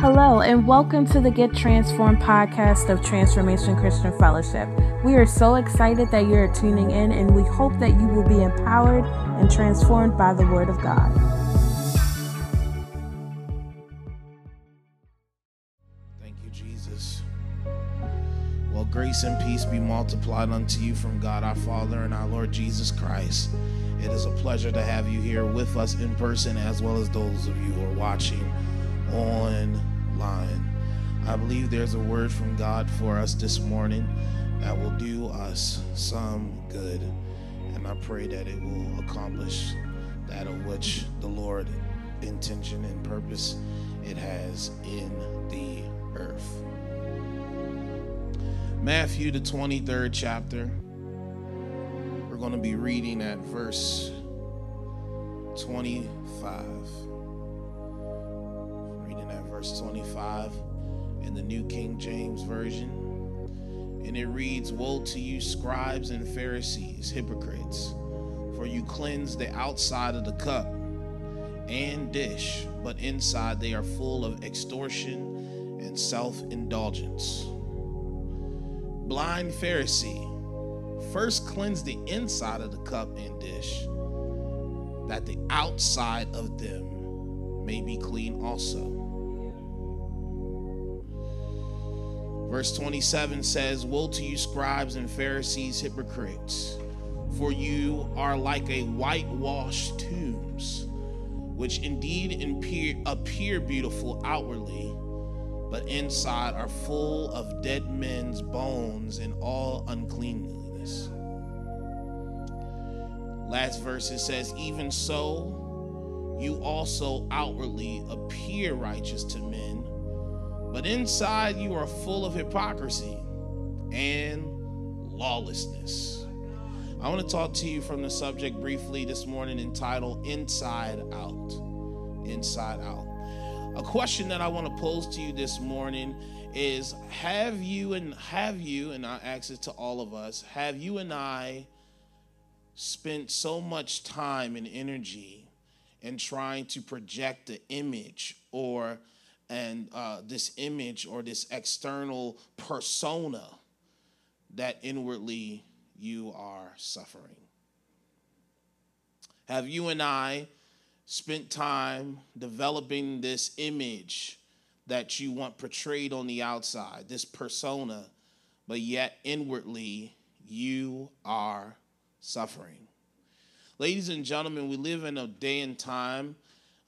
Hello, and welcome to the Get Transformed podcast of Transformation Christian Fellowship. We are so excited that you're tuning in, and we hope that you will be empowered and transformed by the Word of God. Thank you, Jesus. Well, grace and peace be multiplied unto you from God our Father and our Lord Jesus Christ. It is a pleasure to have you here with us in person, as well as those of you who are watching online. I believe there's a word from God for us this morning that will do us some good. And I pray that it will accomplish that of which the Lord intention and purpose it has in the earth. Matthew, the 23rd chapter. We're going to be reading at verse 25. Verse 25 in the New King James Version. And it reads Woe to you, scribes and Pharisees, hypocrites, for you cleanse the outside of the cup and dish, but inside they are full of extortion and self indulgence. Blind Pharisee, first cleanse the inside of the cup and dish, that the outside of them may be clean also. Verse 27 says, Woe to you, scribes and Pharisees, hypocrites, for you are like a whitewashed tombs, which indeed appear, appear beautiful outwardly, but inside are full of dead men's bones and all uncleanliness. Last verse it says, Even so, you also outwardly appear righteous to men, but inside you are full of hypocrisy and lawlessness. I want to talk to you from the subject briefly this morning entitled Inside Out. Inside Out. A question that I want to pose to you this morning is have you and have you and I ask it to all of us, have you and I spent so much time and energy in trying to project the image or and uh, this image or this external persona that inwardly you are suffering? Have you and I spent time developing this image that you want portrayed on the outside, this persona, but yet inwardly you are suffering? Ladies and gentlemen, we live in a day and time,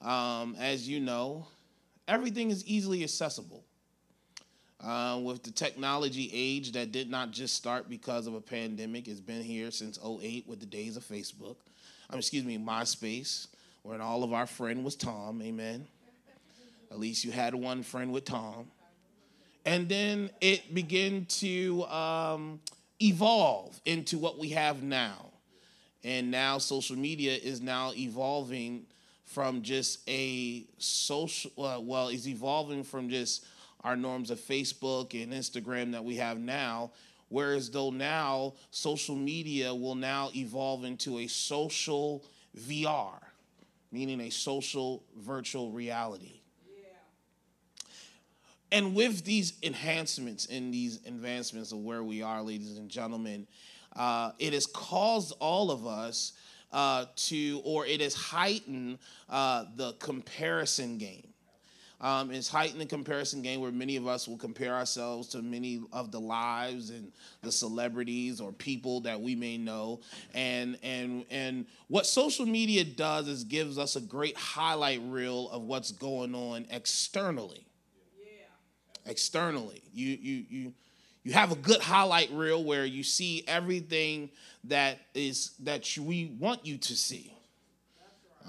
um, as you know, everything is easily accessible. Uh, with the technology age that did not just start because of a pandemic, it's been here since 08 with the days of Facebook. Um, excuse me, MySpace, where all of our friend was Tom, amen. At least you had one friend with Tom. And then it began to um, evolve into what we have now. And now social media is now evolving from just a social, uh, well, it's evolving from just our norms of Facebook and Instagram that we have now. Whereas though now social media will now evolve into a social VR, meaning a social virtual reality. And with these enhancements and these advancements of where we are, ladies and gentlemen, uh, it has caused all of us uh, to, or it has heightened uh, the comparison game. Um, it's heightened the comparison game where many of us will compare ourselves to many of the lives and the celebrities or people that we may know. And and and what social media does is gives us a great highlight reel of what's going on externally. Yeah. Externally, you you you you have a good highlight reel where you see everything that is that we want you to see.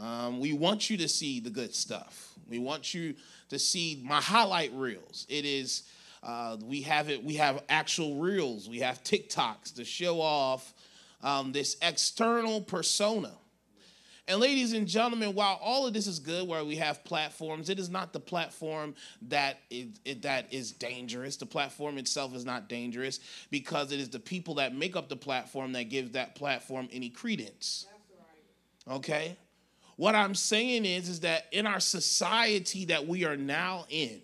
Um, we want you to see the good stuff. We want you to see my highlight reels. It is uh, we have it. We have actual reels. We have TikToks to show off um, this external persona. And ladies and gentlemen, while all of this is good, where we have platforms, it is not the platform that is, that is dangerous. The platform itself is not dangerous because it is the people that make up the platform that gives that platform any credence. Right. Okay. What I'm saying is, is that in our society that we are now in,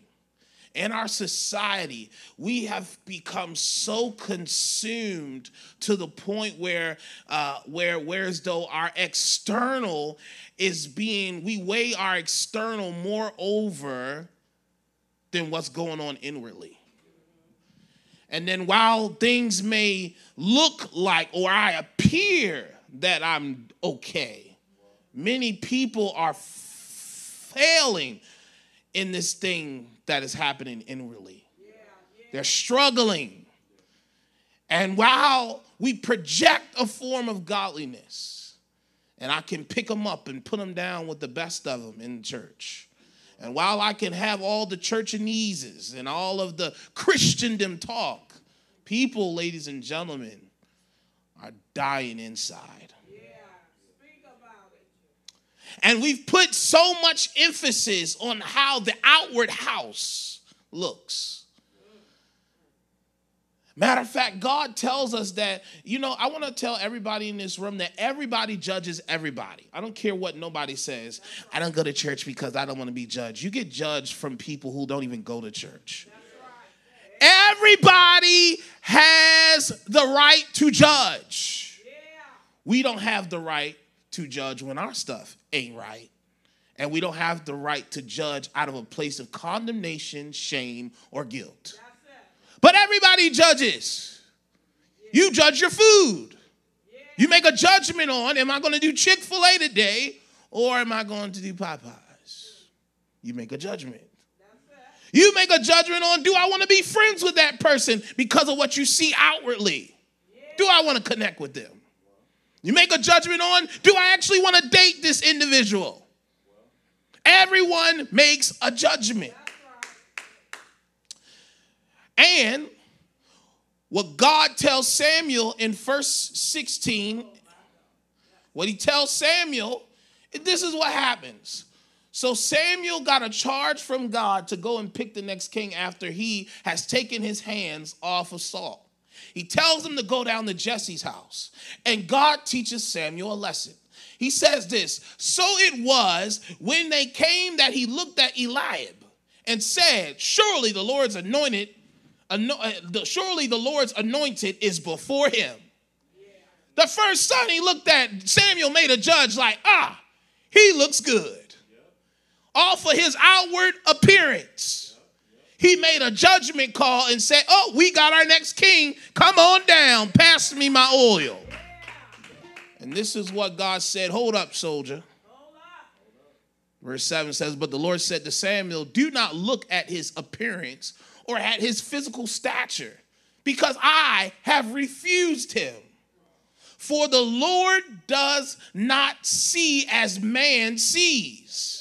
in our society, we have become so consumed to the point where, uh, where, where as though our external is being, we weigh our external more over than what's going on inwardly. And then while things may look like, or I appear that I'm okay, many people are failing in this thing that is happening inwardly. They're struggling. And while we project a form of godliness, and I can pick them up and put them down with the best of them in church. And while I can have all the churchaneses and all of the Christendom talk, people, ladies and gentlemen, are dying inside. And we've put so much emphasis on how the outward house looks. Matter of fact, God tells us that, you know, I want to tell everybody in this room that everybody judges everybody. I don't care what nobody says. I don't go to church because I don't want to be judged. You get judged from people who don't even go to church. Everybody has the right to judge. We don't have the right to judge when our stuff ain't right. And we don't have the right to judge out of a place of condemnation, shame, or guilt. But everybody judges. You judge your food. You make a judgment on am I going to do Chick fil A today or am I going to do Popeyes? You make a judgment. You make a judgment on do I want to be friends with that person because of what you see outwardly? Do I want to connect with them? You make a judgment on do I actually want to date this individual? Everyone makes a judgment. And what God tells Samuel in verse 16, what he tells Samuel, this is what happens. So Samuel got a charge from God to go and pick the next king after he has taken his hands off of Saul. He tells him to go down to Jesse's house. And God teaches Samuel a lesson. He says this So it was when they came that he looked at Eliab and said, Surely the Lord's anointed, uh, surely the Lord's anointed is before him. The first son he looked at, Samuel made a judge like, ah, he looks good. All for his outward appearance he made a judgment call and said, Oh, we got our next king. Come on down. Pass me my oil. And this is what God said Hold up, soldier. Verse 7 says, But the Lord said to Samuel, Do not look at his appearance or at his physical stature, because I have refused him. For the Lord does not see as man sees.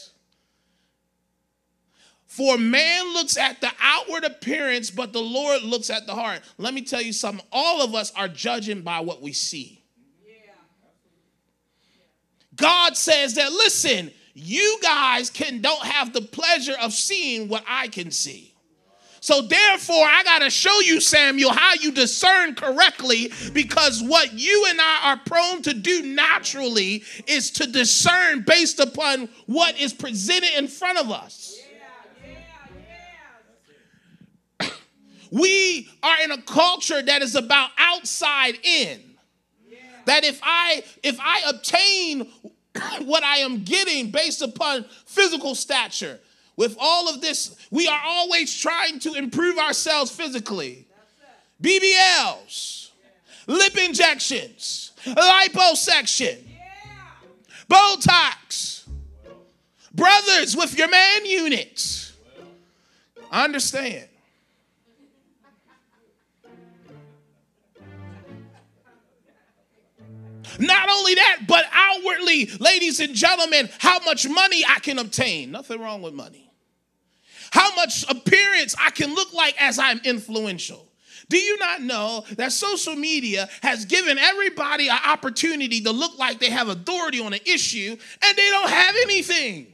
For man looks at the outward appearance, but the Lord looks at the heart. Let me tell you something. All of us are judging by what we see. God says that, listen, you guys can don't have the pleasure of seeing what I can see. So therefore, I got to show you, Samuel, how you discern correctly because what you and I are prone to do naturally is to discern based upon what is presented in front of us. We are in a culture that is about outside in. That if I if I obtain what I am getting based upon physical stature, with all of this, we are always trying to improve ourselves physically. BBLs, lip injections, liposuction, Botox, brothers with your man units. I understand. Not only that, but outwardly, ladies and gentlemen, how much money I can obtain. Nothing wrong with money. How much appearance I can look like as I'm influential. Do you not know that social media has given everybody an opportunity to look like they have authority on an issue and they don't have anything?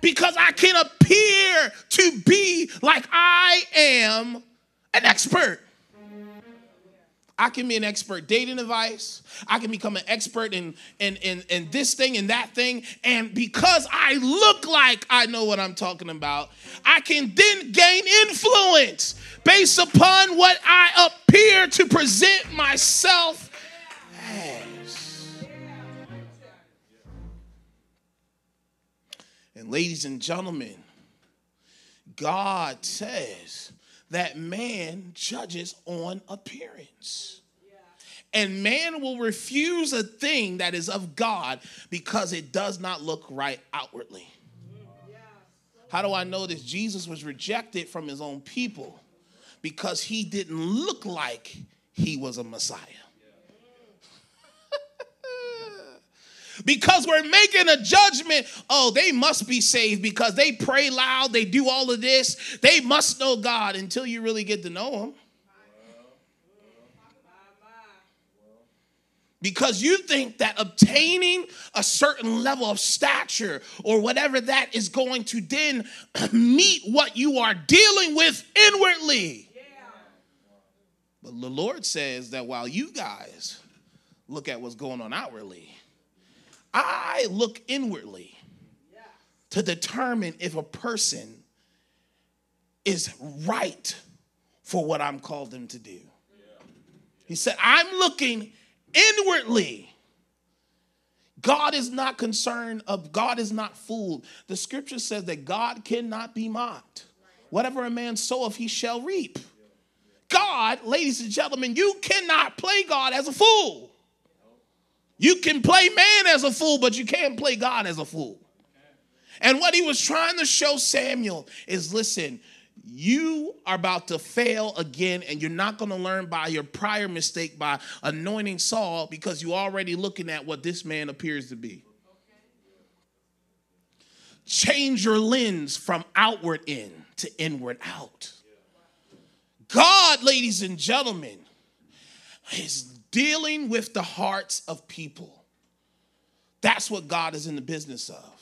Because I can appear to be like I am an expert. I can be an expert dating advice. I can become an expert in, in, in, in this thing and that thing. And because I look like I know what I'm talking about, I can then gain influence based upon what I appear to present myself as. And ladies and gentlemen, God says that man judges on appearance. And man will refuse a thing that is of God because it does not look right outwardly. How do I know this? Jesus was rejected from his own people because he didn't look like he was a Messiah. Because we're making a judgment. Oh, they must be saved because they pray loud, they do all of this. They must know God until you really get to know Him. Because you think that obtaining a certain level of stature or whatever that is going to then meet what you are dealing with inwardly. But the Lord says that while you guys look at what's going on outwardly, I look inwardly to determine if a person is right for what I'm called them to do. He said, I'm looking inwardly. God is not concerned of God is not fooled. The scripture says that God cannot be mocked. Whatever a man soweth, he shall reap. God, ladies and gentlemen, you cannot play God as a fool. You can play man as a fool, but you can't play God as a fool. And what he was trying to show Samuel is listen, you are about to fail again, and you're not going to learn by your prior mistake by anointing Saul because you're already looking at what this man appears to be. Change your lens from outward in to inward out. God, ladies and gentlemen, is dealing with the hearts of people. That's what God is in the business of.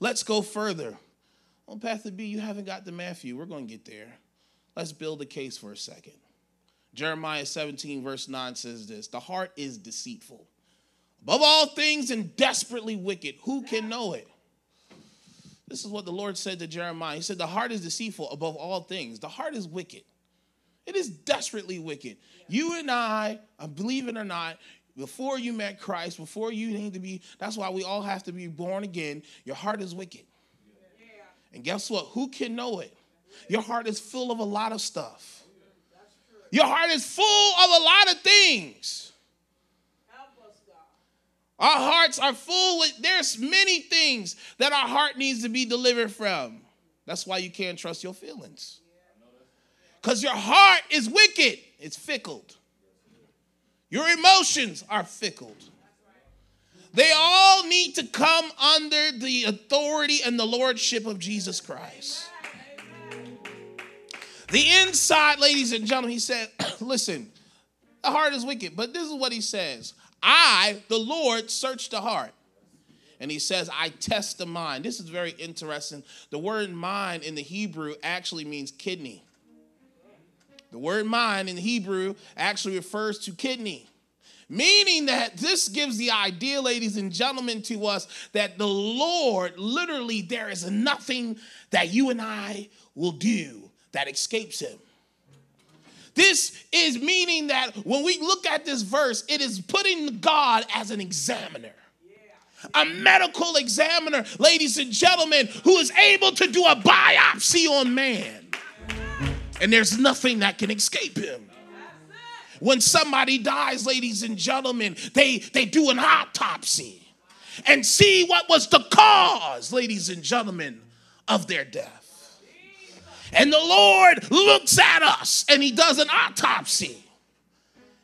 Let's go further. On Pastor B, you haven't got to Matthew. We're going to get there. Let's build a case for a second. Jeremiah 17, verse 9 says this The heart is deceitful, above all things, and desperately wicked. Who can know it? This is what the Lord said to Jeremiah. He said, The heart is deceitful above all things. The heart is wicked. It is desperately wicked. You and I, I believe it or not, before you met Christ, before you need to be, that's why we all have to be born again. Your heart is wicked. And guess what? Who can know it? Your heart is full of a lot of stuff. Your heart is full of a lot of things. Our hearts are full with, there's many things that our heart needs to be delivered from. That's why you can't trust your feelings. Because your heart is wicked, it's fickle. Your emotions are fickle. They all need to come under the authority and the lordship of Jesus Christ. The inside, ladies and gentlemen, he said, listen, the heart is wicked, but this is what he says I, the Lord, search the heart. And he says, I test the mind. This is very interesting. The word mind in the Hebrew actually means kidney. The word mind in Hebrew actually refers to kidney. Meaning that this gives the idea, ladies and gentlemen, to us that the Lord, literally, there is nothing that you and I will do that escapes him. This is meaning that when we look at this verse, it is putting God as an examiner. A medical examiner, ladies and gentlemen, who is able to do a biopsy on man. And there's nothing that can escape him. When somebody dies, ladies and gentlemen, they, they do an autopsy and see what was the cause, ladies and gentlemen, of their death. And the Lord looks at us and he does an autopsy.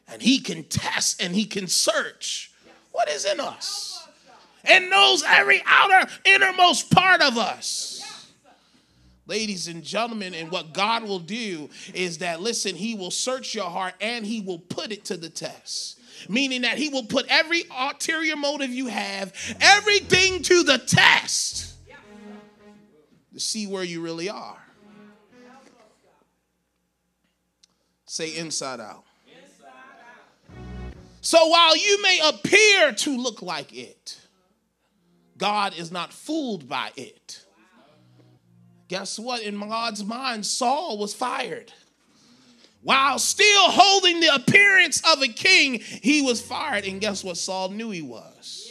And he can test and he can search what is in us and knows every outer, innermost part of us. Ladies and gentlemen, and what God will do is that, listen, He will search your heart and He will put it to the test. Meaning that He will put every ulterior motive you have, everything to the test to see where you really are. Say inside out. So while you may appear to look like it, God is not fooled by it. Guess what? In God's mind, Saul was fired. While still holding the appearance of a king, he was fired. And guess what? Saul knew he was.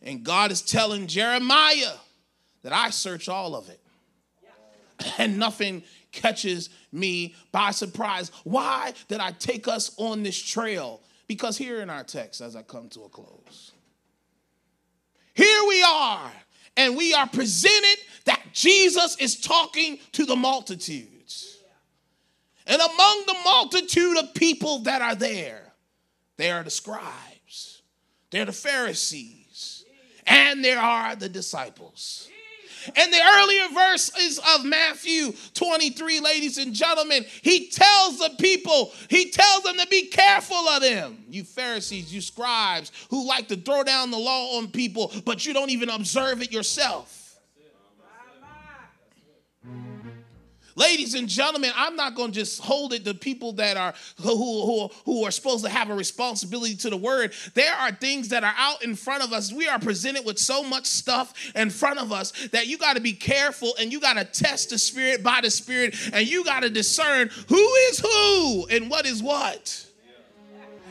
And God is telling Jeremiah that I search all of it. And nothing catches me by surprise. Why did I take us on this trail? Because here in our text, as I come to a close, here we are, and we are presented that Jesus is talking to the multitudes. And among the multitude of people that are there, there are the scribes, there are the Pharisees, and there are the disciples. And the earlier verses of Matthew 23, ladies and gentlemen, he tells the people, he tells them to be careful of them. You Pharisees, you scribes who like to throw down the law on people, but you don't even observe it yourself. Ladies and gentlemen, I'm not going to just hold it to people that are who, who, who are supposed to have a responsibility to the word. There are things that are out in front of us. We are presented with so much stuff in front of us that you got to be careful and you got to test the spirit by the spirit and you got to discern who is who and what is what.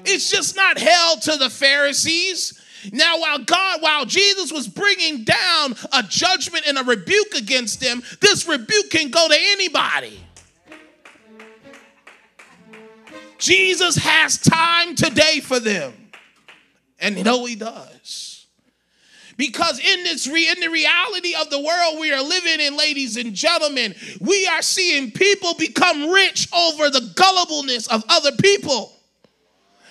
It's just not held to the Pharisees. Now, while God, while Jesus was bringing down a judgment and a rebuke against them, this rebuke can go to anybody. Jesus has time today for them. And no, he does. Because in this re- in the reality of the world we are living in, ladies and gentlemen, we are seeing people become rich over the gullibleness of other people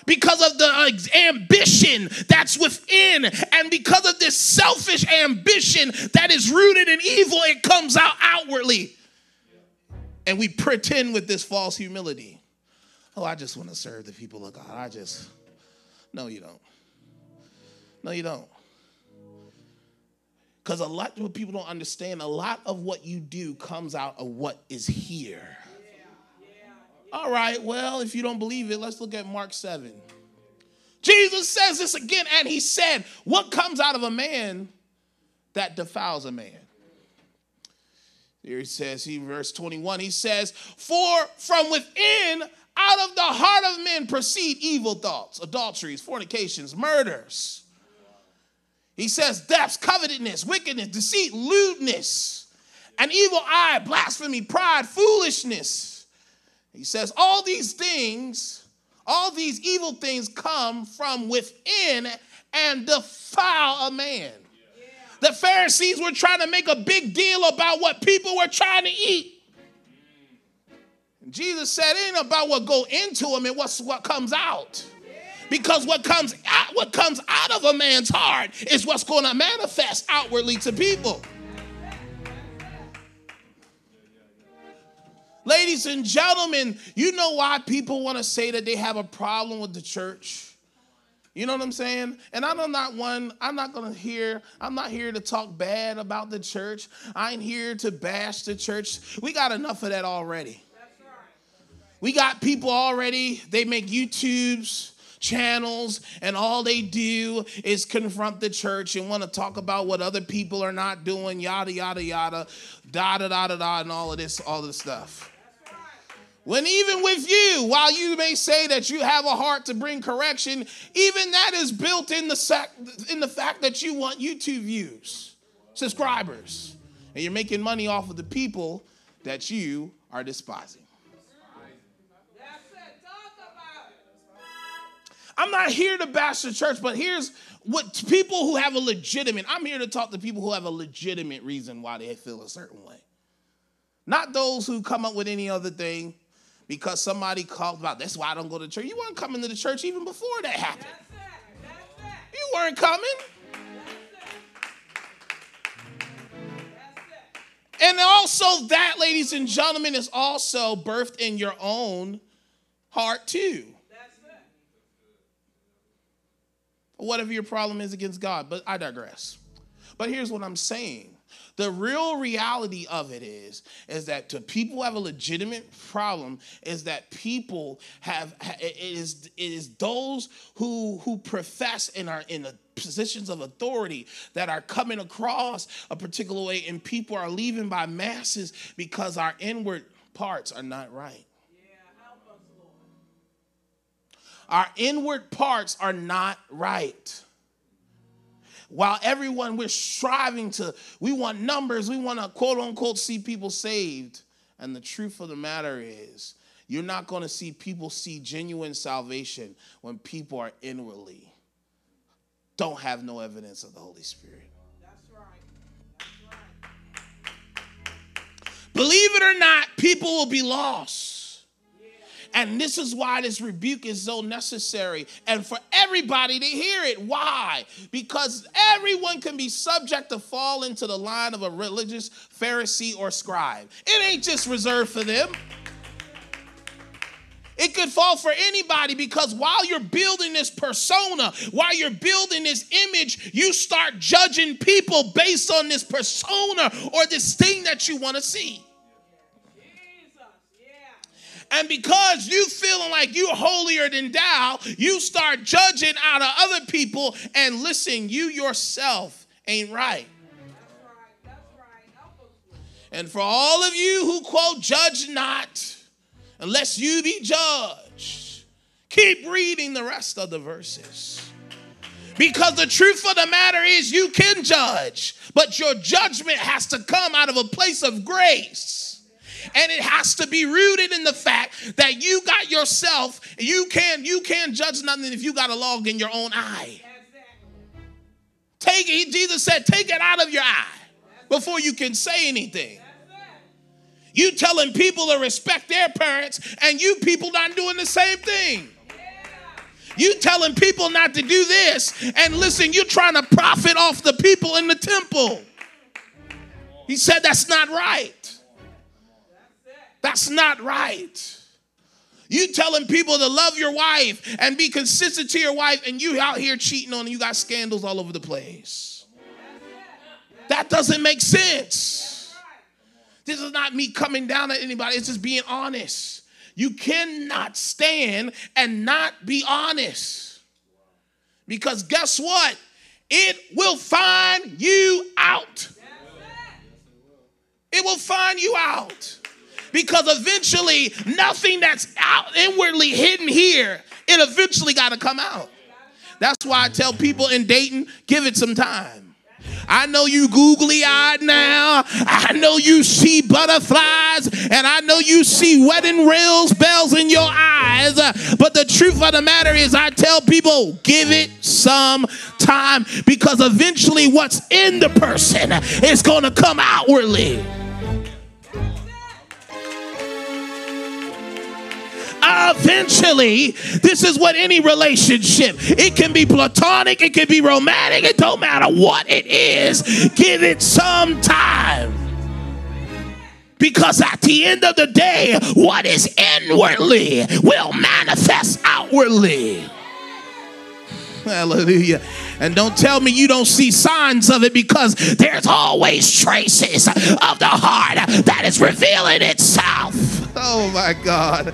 because of the ambition that's within, and because of this selfish ambition that is rooted in evil, it comes out outwardly. And we pretend with this false humility. Oh, I just want to serve the people of God. I just, no, you don't. No, you don't. Because a lot of people don't understand, a lot of what you do comes out of what is here. All right, well, if you don't believe it, let's look at Mark 7. Jesus says this again, and he said, What comes out of a man that defiles a man? Here he says, he verse 21, he says, For from within, out of the heart of men proceed evil thoughts, adulteries, fornications, murders. He says, thefts, covetousness, wickedness, deceit, lewdness, an evil eye, blasphemy, pride, foolishness. He says, all these things, all these evil things come from within and defile a man. The Pharisees were trying to make a big deal about what people were trying to eat. Jesus said it ain't about what go into them and what's what comes out. Because what comes out, what comes out of a man's heart is what's going to manifest outwardly to people. Ladies and gentlemen, you know why people want to say that they have a problem with the church? You know what I'm saying? And I'm not one, I'm not gonna hear, I'm not here to talk bad about the church. I ain't here to bash the church. We got enough of that already. We got people already, they make YouTubes, channels, and all they do is confront the church and want to talk about what other people are not doing, yada, yada, yada, da, da, da, da, da, and all of this, all this stuff. When even with you, while you may say that you have a heart to bring correction, even that is built in the, sac- in the fact that you want YouTube views, subscribers, and you're making money off of the people that you are despising. I'm not here to bash the church, but here's what people who have a legitimate, I'm here to talk to people who have a legitimate reason why they feel a certain way. Not those who come up with any other thing because somebody called about that's why I don't go to church. You weren't coming to the church even before that happened. You weren't coming. And also, that, ladies and gentlemen, is also birthed in your own heart, too. Whatever your problem is against God, but I digress. But here's what I'm saying The real reality of it is, is that to people who have a legitimate problem, is that people have it is it is those who who profess and are in the positions of authority that are coming across a particular way, and people are leaving by masses because our inward parts are not right. Yeah, us, Our inward parts are not right while everyone we're striving to, we want numbers, we want to quote unquote see people saved. And the truth of the matter is, you're not going to see people see genuine salvation when people are inwardly don't have no evidence of the Holy Spirit. That's right. That's right. Believe it or not, people will be lost. And this is why this rebuke is so necessary and for everybody to hear it. Why? Because everyone can be subject to fall into the line of a religious Pharisee or scribe. It ain't just reserved for them. It could fall for anybody because while you're building this persona, while you're building this image, you start judging people based on this persona or this thing that you want to see. And because you feeling like you holier than thou, you start judging out of other people. And listen, you yourself ain't right. And for all of you who quote, judge not, unless you be judged, keep reading the rest of the verses. Because the truth of the matter is, you can judge, but your judgment has to come out of a place of grace. And it has to be rooted in the fact that you got yourself, you can you can't judge nothing if you got a log in your own eye. Take it, Jesus said, take it out of your eye before you can say anything. You telling people to respect their parents, and you people not doing the same thing. You telling people not to do this, and listen, you're trying to profit off the people in the temple. He said that's not right. That's not right. You telling people to love your wife and be consistent to your wife, and you out here cheating on, you got scandals all over the place. That doesn't make sense. This is not me coming down at anybody, it's just being honest. You cannot stand and not be honest. Because guess what? It will find you out. It will find you out because eventually nothing that's out inwardly hidden here, it eventually got to come out. That's why I tell people in Dayton, give it some time. I know you googly eyed now. I know you see butterflies and I know you see wedding rails bells in your eyes. But the truth of the matter is, I tell people, give it some time because eventually what's in the person is going to come outwardly. Ah, eventually, this is what any relationship, it can be platonic, it can be romantic, it don't matter what it is. Give it some time. Because at the end of the day, what is inwardly will manifest outwardly. Hallelujah. And don't tell me you don't see signs of it because there's always traces of the heart that is revealing itself. Oh my God.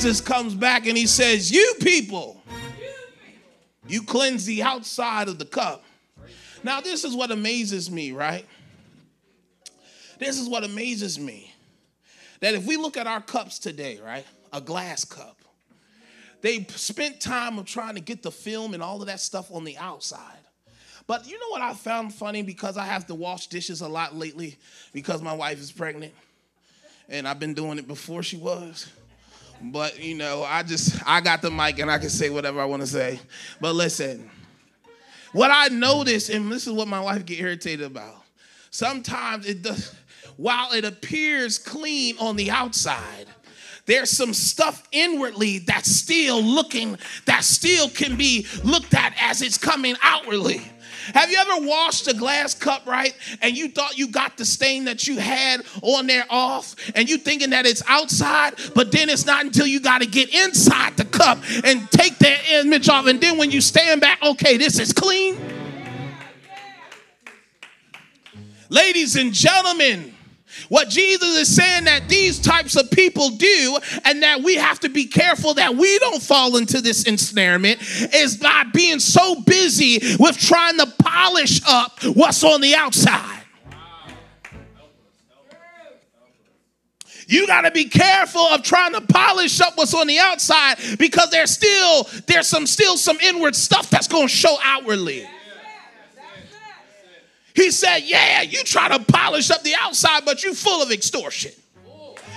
Jesus comes back and he says, You people, you cleanse the outside of the cup. Now, this is what amazes me, right? This is what amazes me. That if we look at our cups today, right? A glass cup, they spent time of trying to get the film and all of that stuff on the outside. But you know what I found funny because I have to wash dishes a lot lately because my wife is pregnant and I've been doing it before she was. But you know, I just I got the mic and I can say whatever I want to say. But listen, what I notice, and this is what my wife get irritated about. Sometimes it does, while it appears clean on the outside, there's some stuff inwardly that's still looking, that still can be looked at as it's coming outwardly. Have you ever washed a glass cup, right? And you thought you got the stain that you had on there off, and you thinking that it's outside, but then it's not until you got to get inside the cup and take that image off. And then when you stand back, okay, this is clean. Ladies and gentlemen, what Jesus is saying that these types of people do, and that we have to be careful that we don't fall into this ensnarement, is by being so busy with trying to polish up what's on the outside. You got to be careful of trying to polish up what's on the outside because there's still there's some still some inward stuff that's going to show outwardly. He said, Yeah, you try to polish up the outside, but you full of extortion.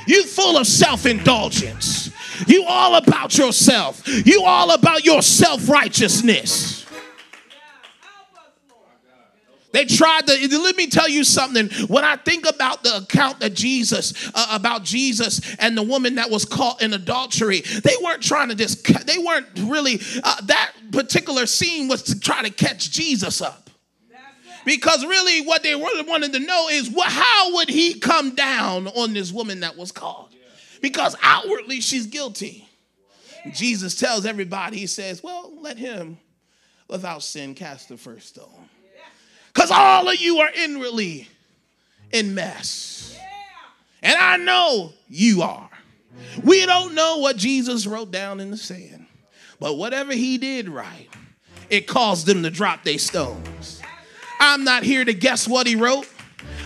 You full of self-indulgence. You all about yourself. You all about your self-righteousness. They tried to, let me tell you something. When I think about the account that Jesus, uh, about Jesus and the woman that was caught in adultery, they weren't trying to just, they weren't really, uh, that particular scene was to try to catch Jesus up. Because really, what they really wanted to know is how would he come down on this woman that was caught? Because outwardly, she's guilty. Jesus tells everybody, he says, Well, let him without sin cast the first stone. Because all of you are inwardly in mess. And I know you are. We don't know what Jesus wrote down in the sand, but whatever he did right, it caused them to drop their stones. I'm not here to guess what he wrote.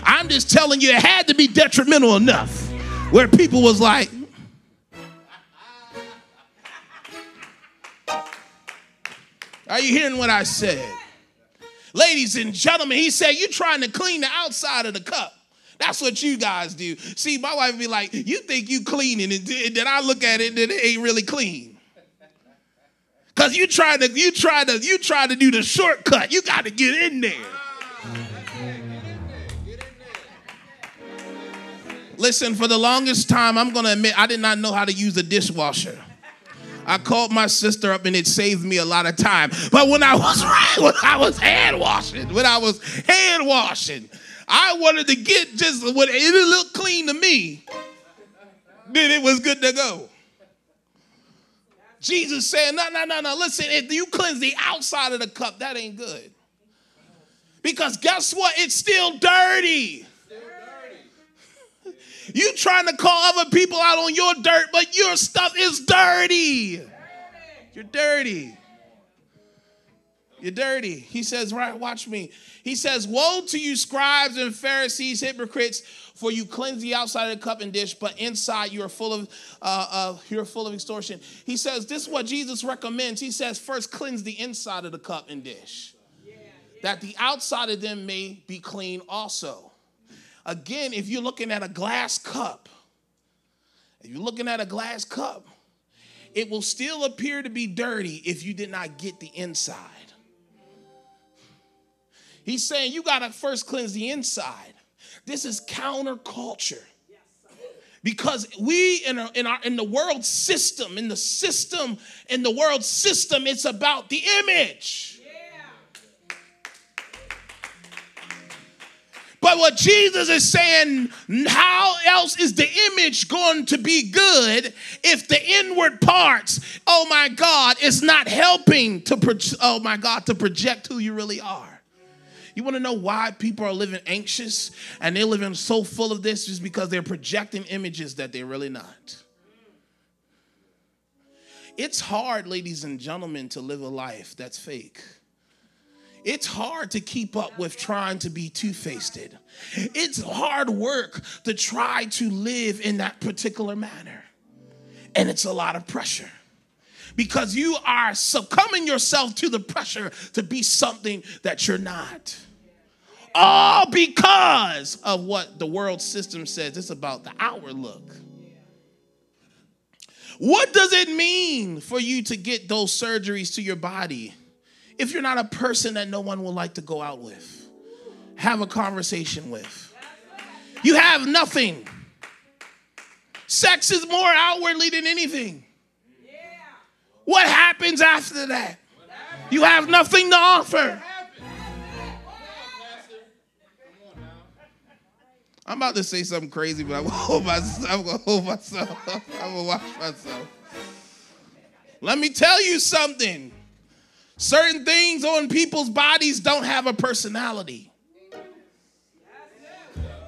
I'm just telling you it had to be detrimental enough where people was like, Are you hearing what I said? Ladies and gentlemen, he said, You trying to clean the outside of the cup. That's what you guys do. See, my wife be like, You think you cleaning, and then I look at it and it ain't really clean. Cause you try to you try to you try to do the shortcut. You got to get in there. Listen, for the longest time, I'm gonna admit I did not know how to use a dishwasher. I called my sister up and it saved me a lot of time. But when I was right, when I was hand washing, when I was hand washing, I wanted to get just what it looked clean to me. Then it was good to go. Jesus said, No, no, no, no. Listen, if you cleanse the outside of the cup, that ain't good. Because guess what? It's still dirty. You trying to call other people out on your dirt, but your stuff is dirty. You're dirty. You're dirty. He says, right, watch me. He says, Woe to you, scribes and Pharisees, hypocrites, for you cleanse the outside of the cup and dish, but inside you are full of uh, uh, you're full of extortion. He says, This is what Jesus recommends. He says, first cleanse the inside of the cup and dish, that the outside of them may be clean also. Again, if you're looking at a glass cup, if you're looking at a glass cup, it will still appear to be dirty if you did not get the inside. He's saying you got to first cleanse the inside. This is counterculture. Because we in our, in our in the world system, in the system, in the world system, it's about the image. But what Jesus is saying, how else is the image going to be good if the inward parts, oh my God, is not helping to, pro- oh my God, to project who you really are? You want to know why people are living anxious and they're living so full of this just because they're projecting images that they're really not. It's hard, ladies and gentlemen, to live a life that's fake. It's hard to keep up with trying to be two faced. It's hard work to try to live in that particular manner. And it's a lot of pressure because you are succumbing yourself to the pressure to be something that you're not. All because of what the world system says. It's about the outward look. What does it mean for you to get those surgeries to your body? If you're not a person that no one will like to go out with, have a conversation with. You have nothing. Sex is more outwardly than anything. What happens after that? You have nothing to offer. I'm about to say something crazy, but I'm gonna hold myself. I'm gonna hold myself. I'm gonna watch myself. Let me tell you something. Certain things on people's bodies don't have a personality.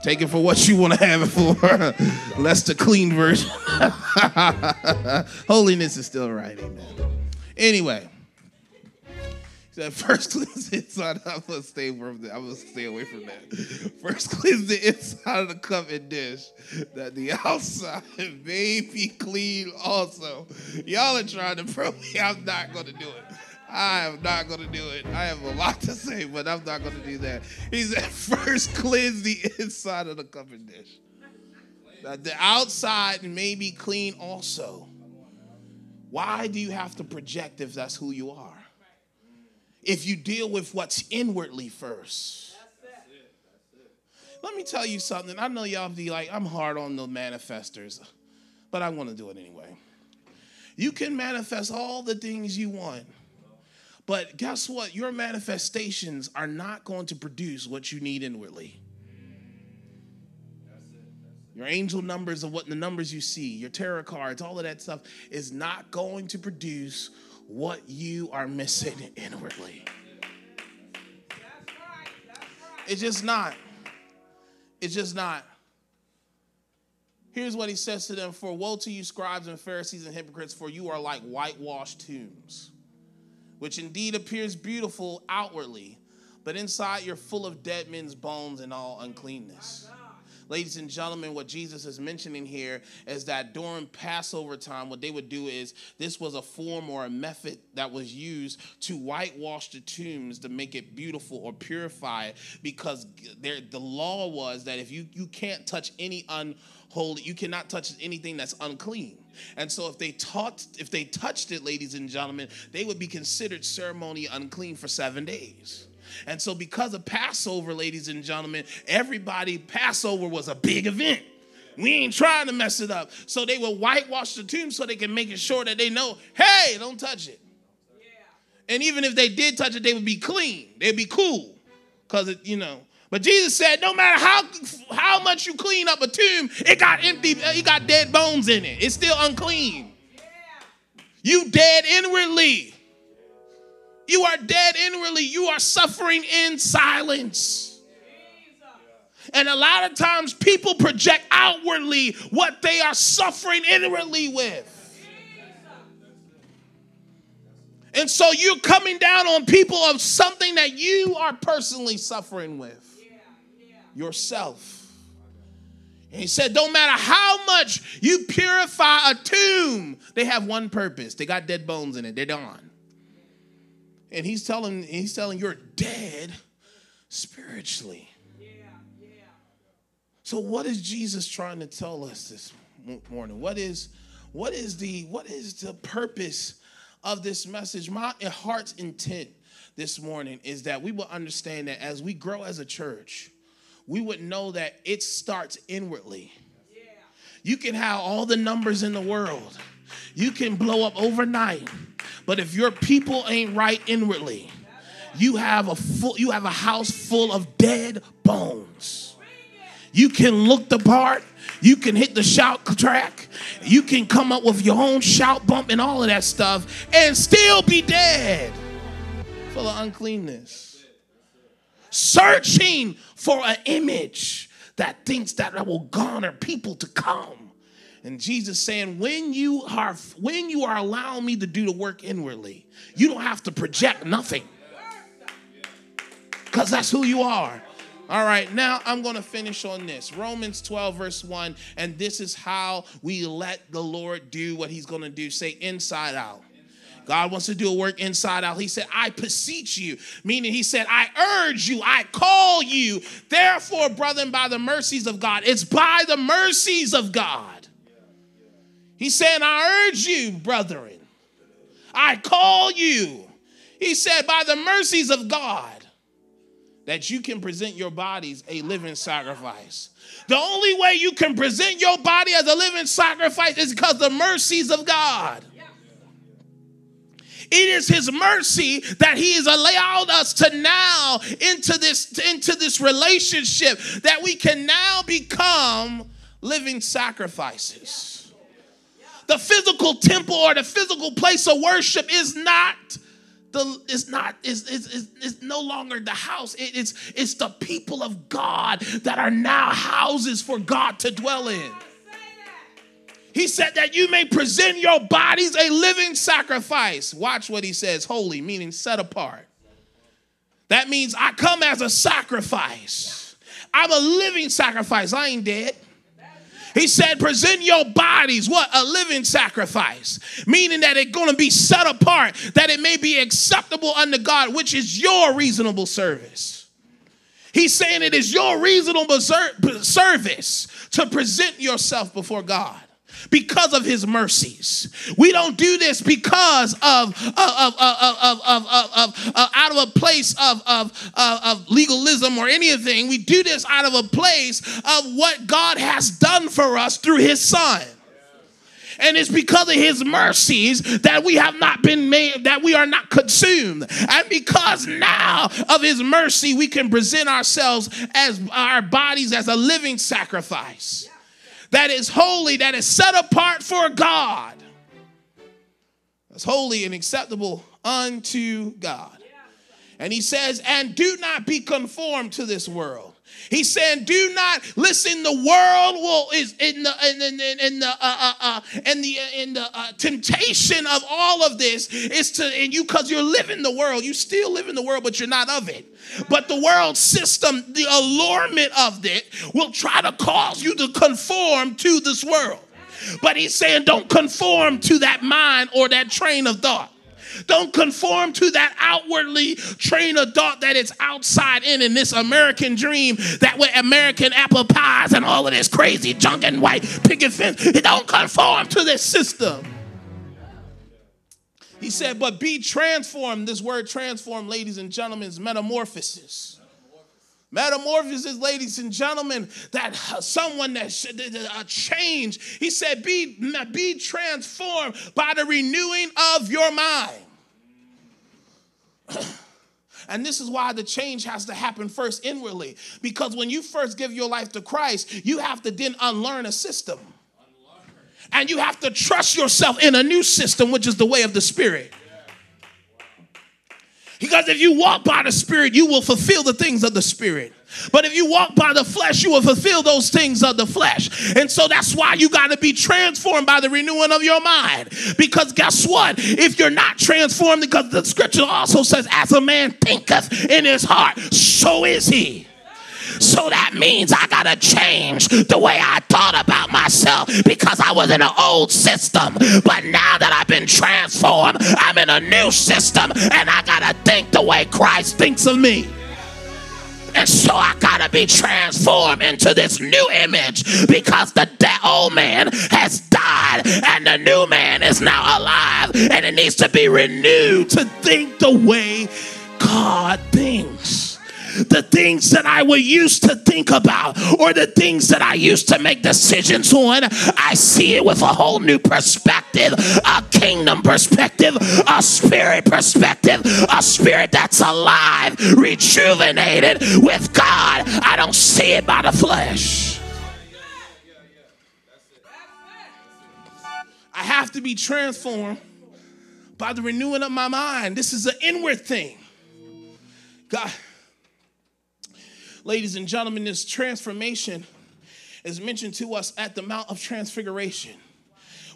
Take it for what you want to have it for. Less the clean version. Holiness is still right, amen. Anyway. That first cleanse the inside. I'm gonna stay from that. I'm gonna stay away from that. First cleanse the inside of the cup and dish, that the outside may be clean also. Y'all are trying to prove me. I'm not gonna do it. I am not going to do it. I have a lot to say, but I'm not going to do that. He said, first cleanse the inside of the and dish. The outside may be clean also. Why do you have to project if that's who you are? If you deal with what's inwardly first. Let me tell you something. I know y'all be like, I'm hard on the manifestors, but I want to do it anyway. You can manifest all the things you want but guess what? Your manifestations are not going to produce what you need inwardly. Your angel numbers of what the numbers you see, your tarot cards, all of that stuff is not going to produce what you are missing inwardly. It's just not. It's just not. Here's what he says to them For woe to you, scribes and Pharisees and hypocrites, for you are like whitewashed tombs which indeed appears beautiful outwardly, but inside you're full of dead men's bones and all uncleanness. Ladies and gentlemen, what Jesus is mentioning here is that during Passover time, what they would do is this was a form or a method that was used to whitewash the tombs to make it beautiful or purify it because there, the law was that if you, you can't touch any unholy, you cannot touch anything that's unclean. And so if they taught, if they touched it, ladies and gentlemen, they would be considered ceremony unclean for seven days. And so because of Passover, ladies and gentlemen, everybody, Passover was a big event. We ain't trying to mess it up. So they will whitewash the tomb so they can make it sure that they know, hey, don't touch it. Yeah. And even if they did touch it, they would be clean. They'd be cool. Because, you know, but Jesus said, no matter how how much you clean up a tomb, it got empty, uh, it got dead bones in it. It's still unclean. You dead inwardly. You are dead inwardly. You are suffering in silence. And a lot of times people project outwardly what they are suffering inwardly with. And so you're coming down on people of something that you are personally suffering with yourself. And he said, Don't matter how much you purify a tomb, they have one purpose. They got dead bones in it, they're gone. And he's telling, he's telling you're dead spiritually. Yeah, yeah. So, what is Jesus trying to tell us this morning? What is what is the what is the purpose of this message? My heart's intent this morning is that we will understand that as we grow as a church, we would know that it starts inwardly. You can have all the numbers in the world, you can blow up overnight, but if your people ain't right inwardly, you have a full, you have a house full of dead bones. You can look the part, you can hit the shout track, you can come up with your own shout bump and all of that stuff, and still be dead, full of uncleanness. Searching for an image that thinks that I will garner people to come. And Jesus saying, when you are when you are allowing me to do the work inwardly, you don't have to project nothing. Because that's who you are. All right, now I'm going to finish on this. Romans 12, verse 1. And this is how we let the Lord do what he's going to do. Say, inside out. God wants to do a work inside out. He said, I beseech you, meaning he said, I urge you, I call you. Therefore, brethren, by the mercies of God, it's by the mercies of God. He's saying, I urge you, brethren, I call you. He said, by the mercies of God, that you can present your bodies a living sacrifice. The only way you can present your body as a living sacrifice is because the mercies of God. It is his mercy that he has allowed us to now into this into this relationship that we can now become living sacrifices. The physical temple or the physical place of worship is not the it's not it's, it's, it's no longer the house it, it's it's the people of god that are now houses for god to dwell in he said that you may present your bodies a living sacrifice. Watch what he says holy meaning set apart. That means i come as a sacrifice. I'm a living sacrifice. I ain't dead. He said, present your bodies, what? A living sacrifice, meaning that it's going to be set apart, that it may be acceptable unto God, which is your reasonable service. He's saying it is your reasonable service to present yourself before God because of his mercies. We don't do this because of, of, of, of, of, of, uh, out of a place of, of, of legalism or anything. We do this out of a place of what God has done for us through his son. And it's because of his mercies that we have not been made, that we are not consumed. And because now of his mercy, we can present ourselves as our bodies as a living sacrifice that is holy, that is set apart for God. That's holy and acceptable unto God. And he says, and do not be conformed to this world. He's saying, do not listen. The world will is in the in, in, in the uh, uh, uh, in the in the uh, temptation of all of this is to and you because you're living the world. You still live in the world, but you're not of it. But the world system, the allurement of it, will try to cause you to conform to this world. But he's saying, don't conform to that mind or that train of thought. Don't conform to that outwardly train of thought that it's outside in in this American dream, that with American apple pies and all of this crazy junk and white picket fence. Don't conform to this system. He said, but be transformed. This word transform, ladies and gentlemen, is metamorphosis. Metamorphosis, ladies and gentlemen, that someone that a change. He said, be, be transformed by the renewing of your mind. And this is why the change has to happen first inwardly. Because when you first give your life to Christ, you have to then unlearn a system. And you have to trust yourself in a new system, which is the way of the Spirit. Because if you walk by the Spirit, you will fulfill the things of the Spirit. But if you walk by the flesh, you will fulfill those things of the flesh. And so that's why you got to be transformed by the renewing of your mind. Because guess what? If you're not transformed, because the scripture also says, as a man thinketh in his heart, so is he. So that means I got to change the way I thought about myself because I was in an old system. But now that I've been transformed, I'm in a new system and I got to think the way Christ thinks of me. And so I gotta be transformed into this new image because the old man has died and the new man is now alive and it needs to be renewed to think the way God thinks the things that I would used to think about or the things that I used to make decisions on, I see it with a whole new perspective, a kingdom perspective, a spirit perspective, a spirit that's alive, rejuvenated with God. I don't see it by the flesh. I have to be transformed by the renewing of my mind. This is an inward thing. God Ladies and gentlemen, this transformation is mentioned to us at the Mount of Transfiguration.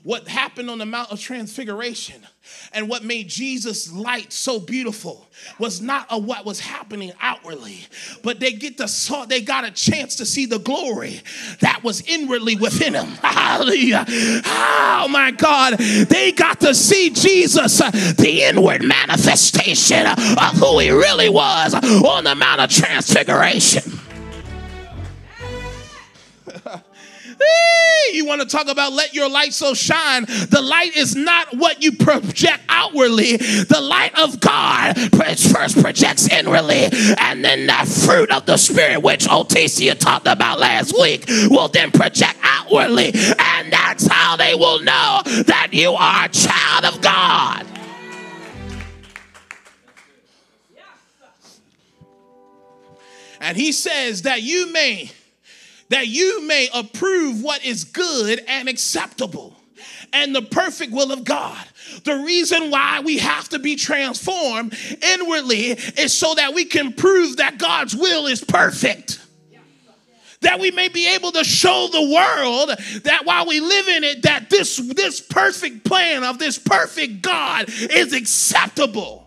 What happened on the Mount of Transfiguration and what made Jesus' light so beautiful was not a what was happening outwardly, but they get the saw, they got a chance to see the glory that was inwardly within them. Hallelujah. Oh my God. They got to see Jesus, uh, the inward manifestation of who he really was on the Mount of Transfiguration. You want to talk about let your light so shine. The light is not what you project outwardly. The light of God first projects inwardly, and then that fruit of the Spirit, which Otasia talked about last week, will then project outwardly. And that's how they will know that you are a child of God. And he says that you may that you may approve what is good and acceptable and the perfect will of God. The reason why we have to be transformed inwardly is so that we can prove that God's will is perfect that we may be able to show the world that while we live in it that this this perfect plan of this perfect God is acceptable.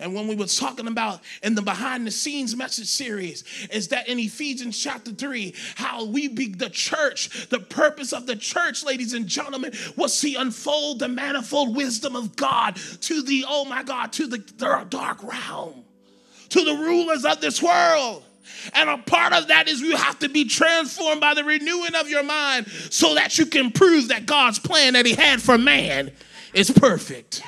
And when we were talking about in the behind the scenes message series, is that in Ephesians chapter 3, how we be the church, the purpose of the church, ladies and gentlemen, was to unfold the manifold wisdom of God to the, oh my God, to the dark realm to the rulers of this world. And a part of that is you have to be transformed by the renewing of your mind so that you can prove that God's plan that He had for man is perfect.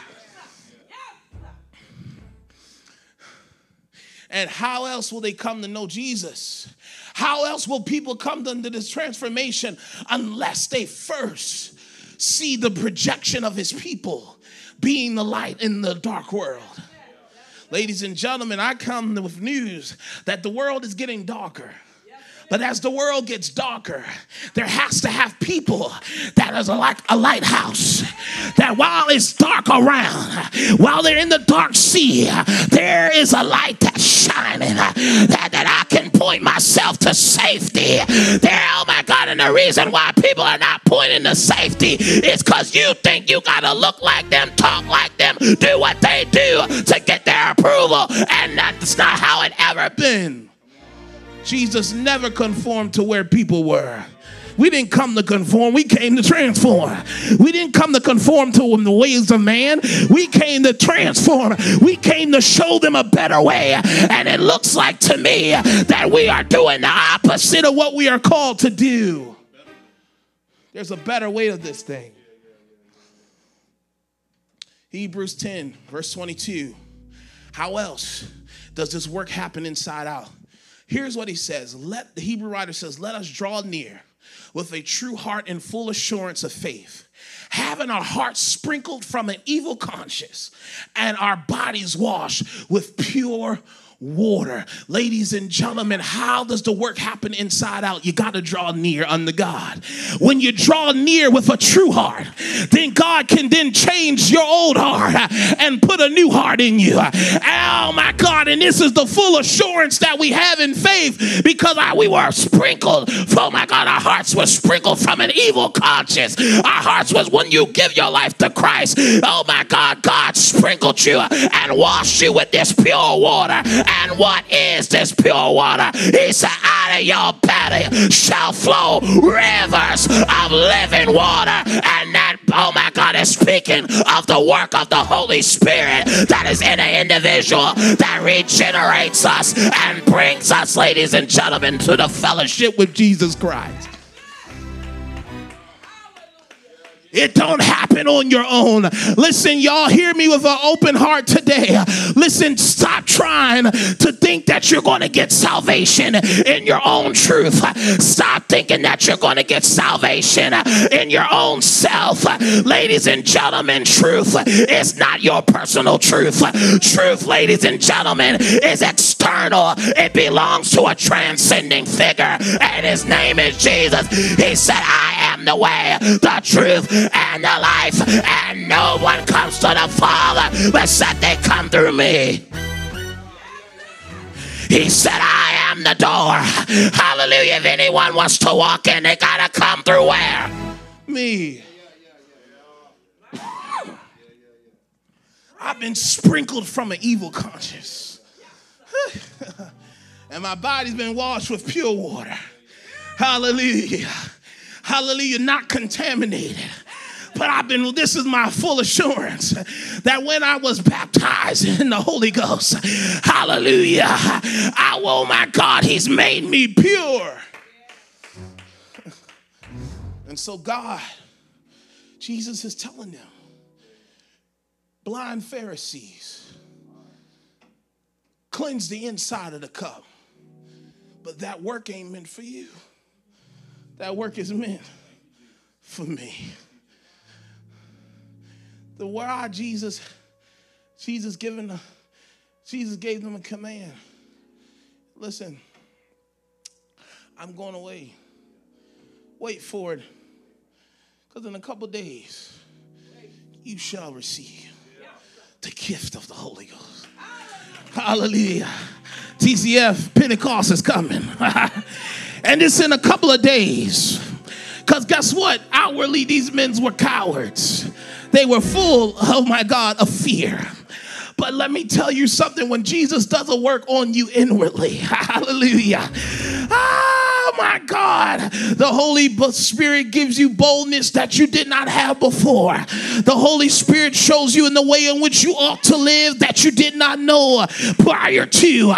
And how else will they come to know Jesus? How else will people come to this transformation unless they first see the projection of His people being the light in the dark world? Ladies and gentlemen, I come with news that the world is getting darker. But as the world gets darker, there has to have people that is like a lighthouse. That while it's dark around, while they're in the dark sea, there is a light that's shining. That, that I can point myself to safety. There, oh my God, and the reason why people are not pointing to safety is because you think you gotta look like them, talk like them, do what they do to get their approval. And that's not how it ever been. Jesus never conformed to where people were. We didn't come to conform, we came to transform. We didn't come to conform to the ways of man, we came to transform. We came to show them a better way. And it looks like to me that we are doing the opposite of what we are called to do. There's a better way to this thing. Hebrews 10, verse 22. How else does this work happen inside out? Here's what he says. Let the Hebrew writer says, "Let us draw near with a true heart and full assurance of faith." having our hearts sprinkled from an evil conscience and our bodies washed with pure water. Ladies and gentlemen, how does the work happen inside out? You got to draw near unto God. When you draw near with a true heart, then God can then change your old heart and put a new heart in you. Oh my God, and this is the full assurance that we have in faith because we were sprinkled. Oh my God, our hearts were sprinkled from an evil conscience. Our hearts was when you give your life to Christ. Oh my God, God sprinkled you and washed you with this pure water and what is this pure water? He said, Out of your belly shall flow rivers of living water. And that, oh my God, is speaking of the work of the Holy Spirit that is in an individual that regenerates us and brings us, ladies and gentlemen, to the fellowship with Jesus Christ. It don't happen on your own. Listen, y'all hear me with an open heart today. Listen, stop trying to think that you're going to get salvation in your own truth. Stop thinking that you're going to get salvation in your own self. Ladies and gentlemen, truth is not your personal truth. Truth, ladies and gentlemen, is external. It belongs to a transcending figure, and his name is Jesus. He said, I am the way, the truth, and the life, and no one comes to the Father except they come through me. He said, I am the door. Hallelujah. If anyone wants to walk in, they gotta come through where? Me. I've been sprinkled from an evil conscience. and my body's been washed with pure water. Hallelujah. Hallelujah. Not contaminated. But I've been, this is my full assurance that when I was baptized in the Holy Ghost, hallelujah, I, oh my God, He's made me pure. And so, God, Jesus is telling them, blind Pharisees, cleanse the inside of the cup. But that work ain't meant for you. That work is meant for me the why Jesus, Jesus given Jesus gave them a command. Listen, I'm going away. Wait for it. Because in a couple days, you shall receive the gift of the Holy Ghost. Hallelujah. TCF Pentecost is coming. and it's in a couple of days. Because guess what? Outwardly, these men were cowards. They were full, oh my God, of fear. But let me tell you something when Jesus does a work on you inwardly, hallelujah. My God, the Holy Spirit gives you boldness that you did not have before. The Holy Spirit shows you in the way in which you ought to live that you did not know prior to.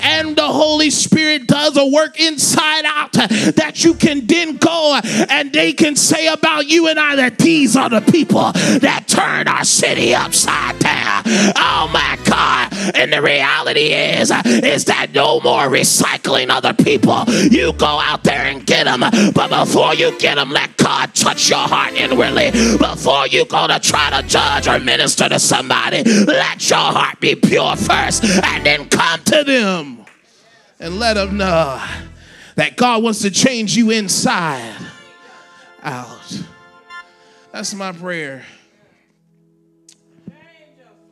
And the Holy Spirit does a work inside out that you can then go and they can say about you and I that these are the people that turned our city upside down. Oh Oh my God. And the reality is, is that no more recycling other people. You go out there and get them. But before you get them, let God touch your heart inwardly. Before you go to try to judge or minister to somebody, let your heart be pure first and then come to them and let them know that God wants to change you inside out. That's my prayer.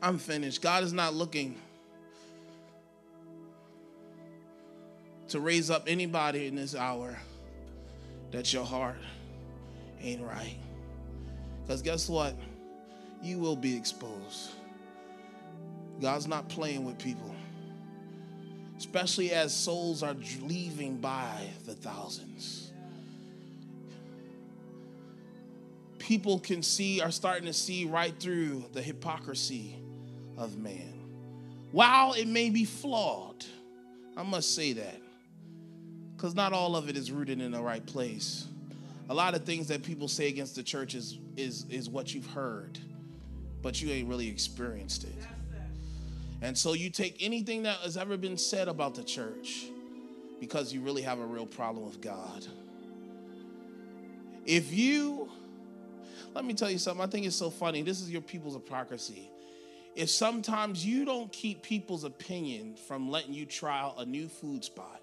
I'm finished. God is not looking to raise up anybody in this hour that your heart ain't right. Because guess what? You will be exposed. God's not playing with people, especially as souls are leaving by the thousands. People can see, are starting to see right through the hypocrisy of man. While it may be flawed, I must say that, because not all of it is rooted in the right place. A lot of things that people say against the church is, is, is what you've heard, but you ain't really experienced it. And so you take anything that has ever been said about the church because you really have a real problem with God. If you, let me tell you something, I think it's so funny. This is your people's hypocrisy if sometimes you don't keep people's opinion from letting you try a new food spot,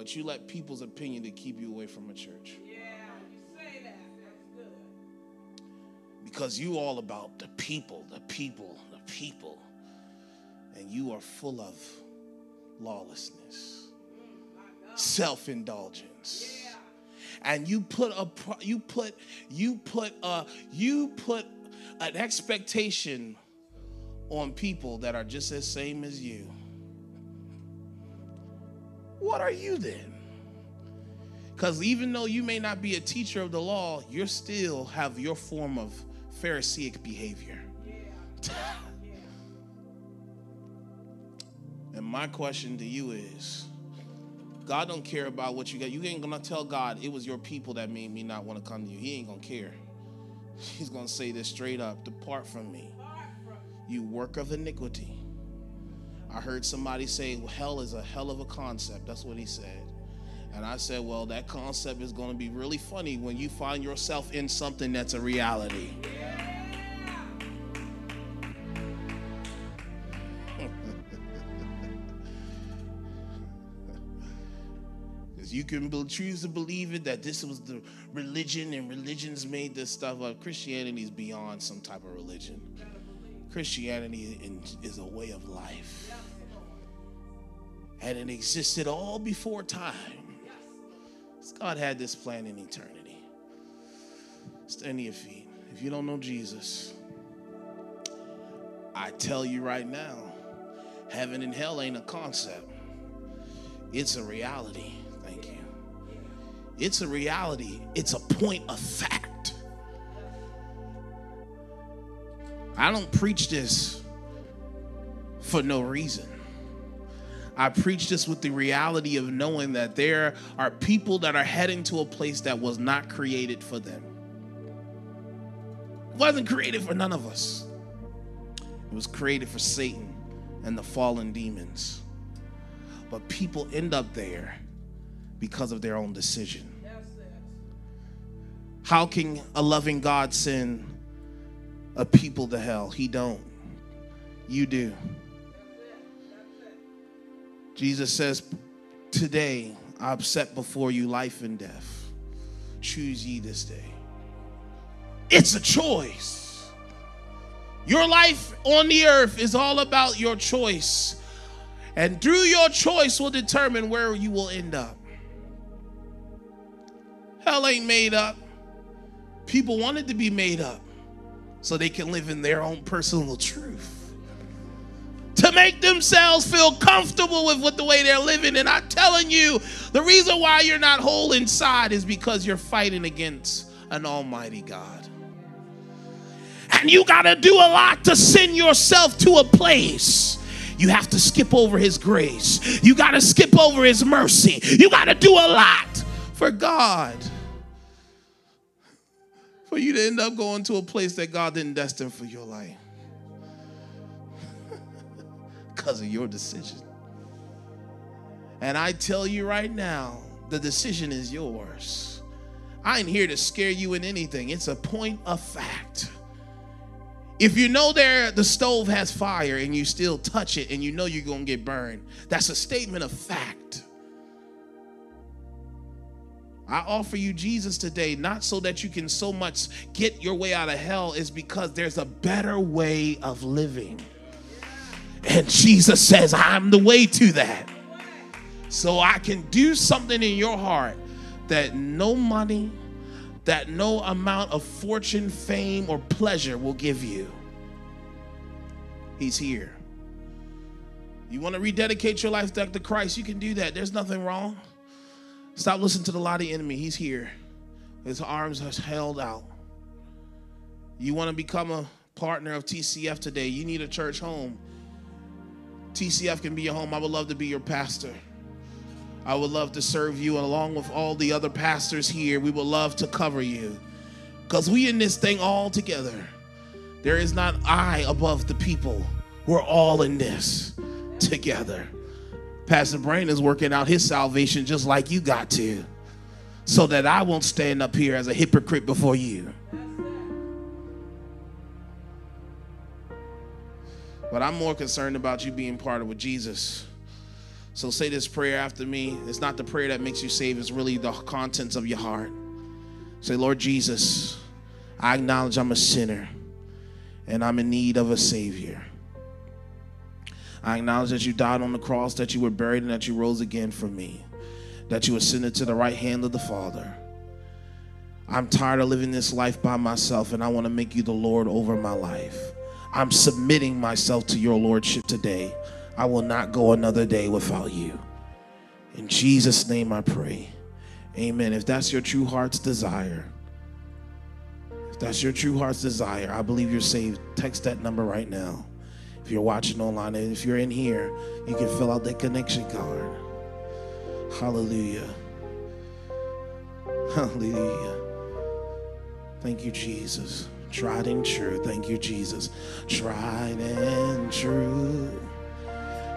but you let people's opinion to keep you away from a church. Yeah, you say that. That's good. Because you all about the people, the people, the people. And you are full of lawlessness, mm, self-indulgence. Yeah. And you put a you put you put a you put an expectation on people that are just as same as you. What are you then? Because even though you may not be a teacher of the law, you still have your form of Pharisaic behavior. Yeah. and my question to you is God don't care about what you got. You ain't gonna tell God it was your people that made me not want to come to you. He ain't gonna care. He's gonna say this straight up depart from me you work of iniquity. I heard somebody say, well, hell is a hell of a concept. That's what he said. And I said, well, that concept is going to be really funny when you find yourself in something that's a reality. Because you can choose to believe it that this was the religion and religions made this stuff up. Christianity is beyond some type of religion. Christianity is a way of life. And it existed all before time. God had this plan in eternity. Stand to your feet. If you don't know Jesus, I tell you right now, heaven and hell ain't a concept. It's a reality. Thank you. It's a reality. It's a point of fact. I don't preach this for no reason. I preach this with the reality of knowing that there are people that are heading to a place that was not created for them. It wasn't created for none of us. It was created for Satan and the fallen demons. But people end up there because of their own decision. How can a loving God send a people to hell. He don't. You do. Jesus says, Today I've set before you life and death. choose ye this day. It's a choice. Your life on the earth is all about your choice. And through your choice will determine where you will end up. Hell ain't made up. People want it to be made up so they can live in their own personal truth. To make themselves feel comfortable with what the way they're living. And I'm telling you, the reason why you're not whole inside is because you're fighting against an almighty God. And you got to do a lot to send yourself to a place. You have to skip over his grace. You got to skip over his mercy. You got to do a lot for God. For you to end up going to a place that God didn't destine for your life. Because of your decision. And I tell you right now, the decision is yours. I ain't here to scare you in anything. It's a point of fact. If you know there the stove has fire and you still touch it and you know you're going to get burned, that's a statement of fact. I offer you Jesus today, not so that you can so much get your way out of hell, is because there's a better way of living. And Jesus says, I'm the way to that. So I can do something in your heart that no money, that no amount of fortune, fame, or pleasure will give you. He's here. You want to rededicate your life to Christ, you can do that. There's nothing wrong. Stop listening to the lie of the enemy. He's here. His arms are held out. You want to become a partner of TCF today, you need a church home. TCF can be your home. I would love to be your pastor. I would love to serve you, along with all the other pastors here, we would love to cover you. Because we in this thing all together. There is not I above the people. We're all in this together. Pastor Brian is working out his salvation just like you got to, so that I won't stand up here as a hypocrite before you. But I'm more concerned about you being part of with Jesus. So say this prayer after me. It's not the prayer that makes you saved, it's really the contents of your heart. Say, Lord Jesus, I acknowledge I'm a sinner and I'm in need of a Savior. I acknowledge that you died on the cross, that you were buried, and that you rose again for me, that you ascended to the right hand of the Father. I'm tired of living this life by myself, and I want to make you the Lord over my life. I'm submitting myself to your Lordship today. I will not go another day without you. In Jesus' name I pray. Amen. If that's your true heart's desire, if that's your true heart's desire, I believe you're saved. Text that number right now. If you're watching online and if you're in here, you can fill out that connection card. Hallelujah. Hallelujah. Thank you, Jesus. Tried and true. Thank you, Jesus. Tried and true.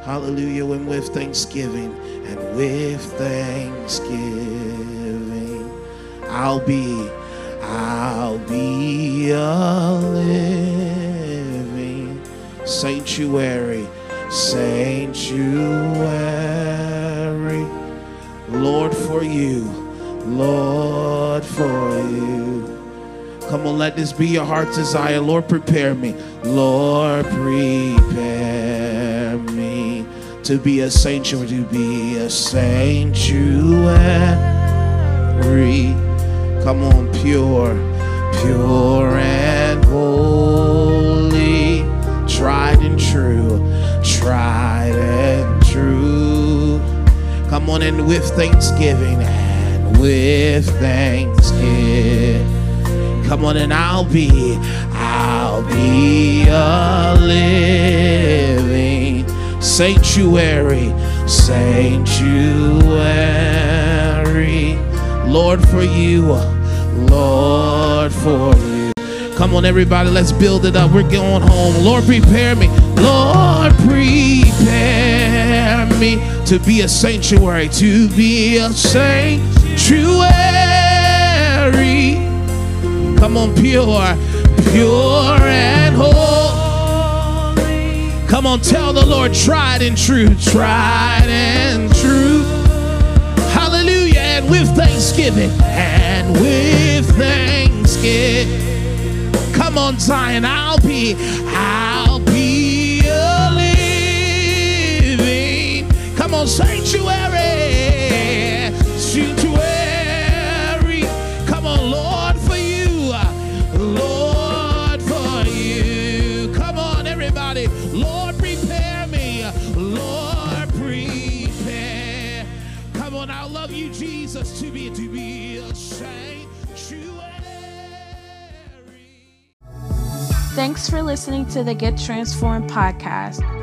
Hallelujah. And with thanksgiving and with thanksgiving, I'll be, I'll be a living sanctuary, sanctuary. Lord, for you, Lord, for you. Come on, let this be your heart's desire. Lord, prepare me. Lord, prepare me to be a sanctuary, to be a sanctuary. Come on, pure, pure and holy, Come on, and with thanksgiving, and with thanksgiving. Come on, and I'll be, I'll be a living sanctuary, sanctuary. Lord, for you, Lord, for you. Come on, everybody, let's build it up. We're going home. Lord, prepare me. Lord, prepare me to be a sanctuary, to be a sanctuary. Come on, pure, pure and holy. Come on, tell the Lord, tried and true, tried and true. Hallelujah. And with thanksgiving and with thanksgiving. Come on, Zion, I'll be, I'll Sanctuary, sanctuary. Come on, Lord, for you, Lord, for you. Come on, everybody, Lord, prepare me, Lord, prepare. Come on, I love you, Jesus, to be to be a sanctuary. Thanks for listening to the Get Transformed podcast.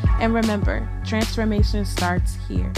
And remember, transformation starts here.